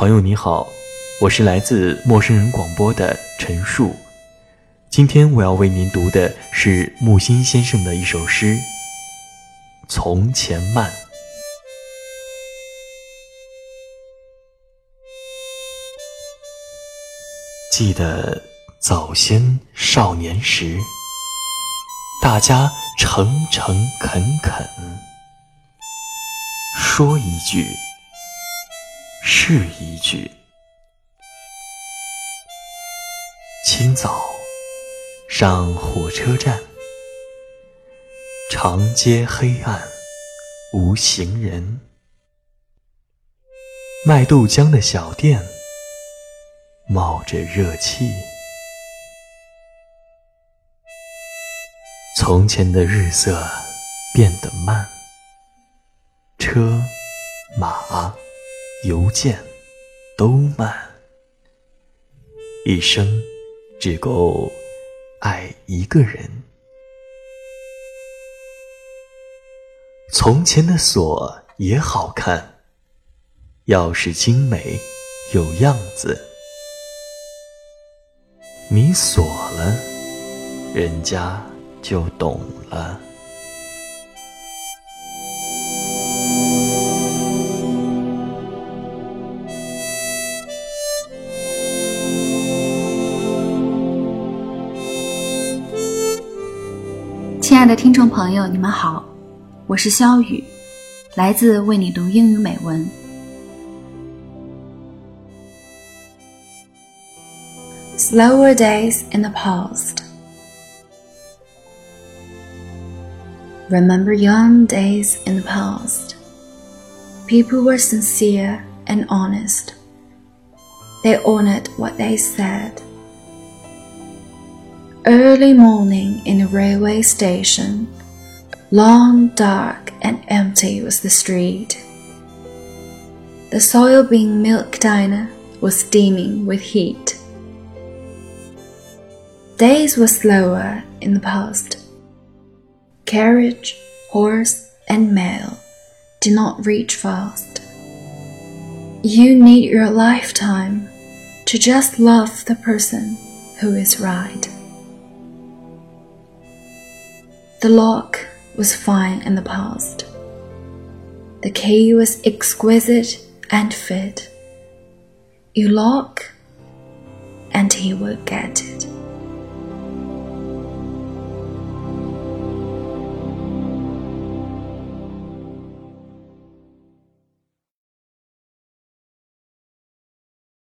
朋友你好，我是来自陌生人广播的陈述。今天我要为您读的是木心先生的一首诗《从前慢》。记得早先少年时，大家诚诚恳恳，说一句。是一句。清早上火车站，长街黑暗无行人，卖豆浆的小店冒着热气。从前的日色变得慢，车马。邮件都慢，一生只够爱一个人。从前的锁也好看，钥匙精美有样子，你锁了，人家就懂了。亲爱的听众朋友，你们好，我是肖雨，来自为你读英语美文。Slower days in the past. Remember young days in the past. People were sincere and honest. They honored what they said Early morning in a railway station. Long, dark, and empty was the street. The soil soybean milk diner was steaming with heat. Days were slower in the past. Carriage, horse, and mail did not reach fast. You need your lifetime to just love the person who is right. The lock was fine in the past. The key was exquisite and fit. You lock, and he will get it.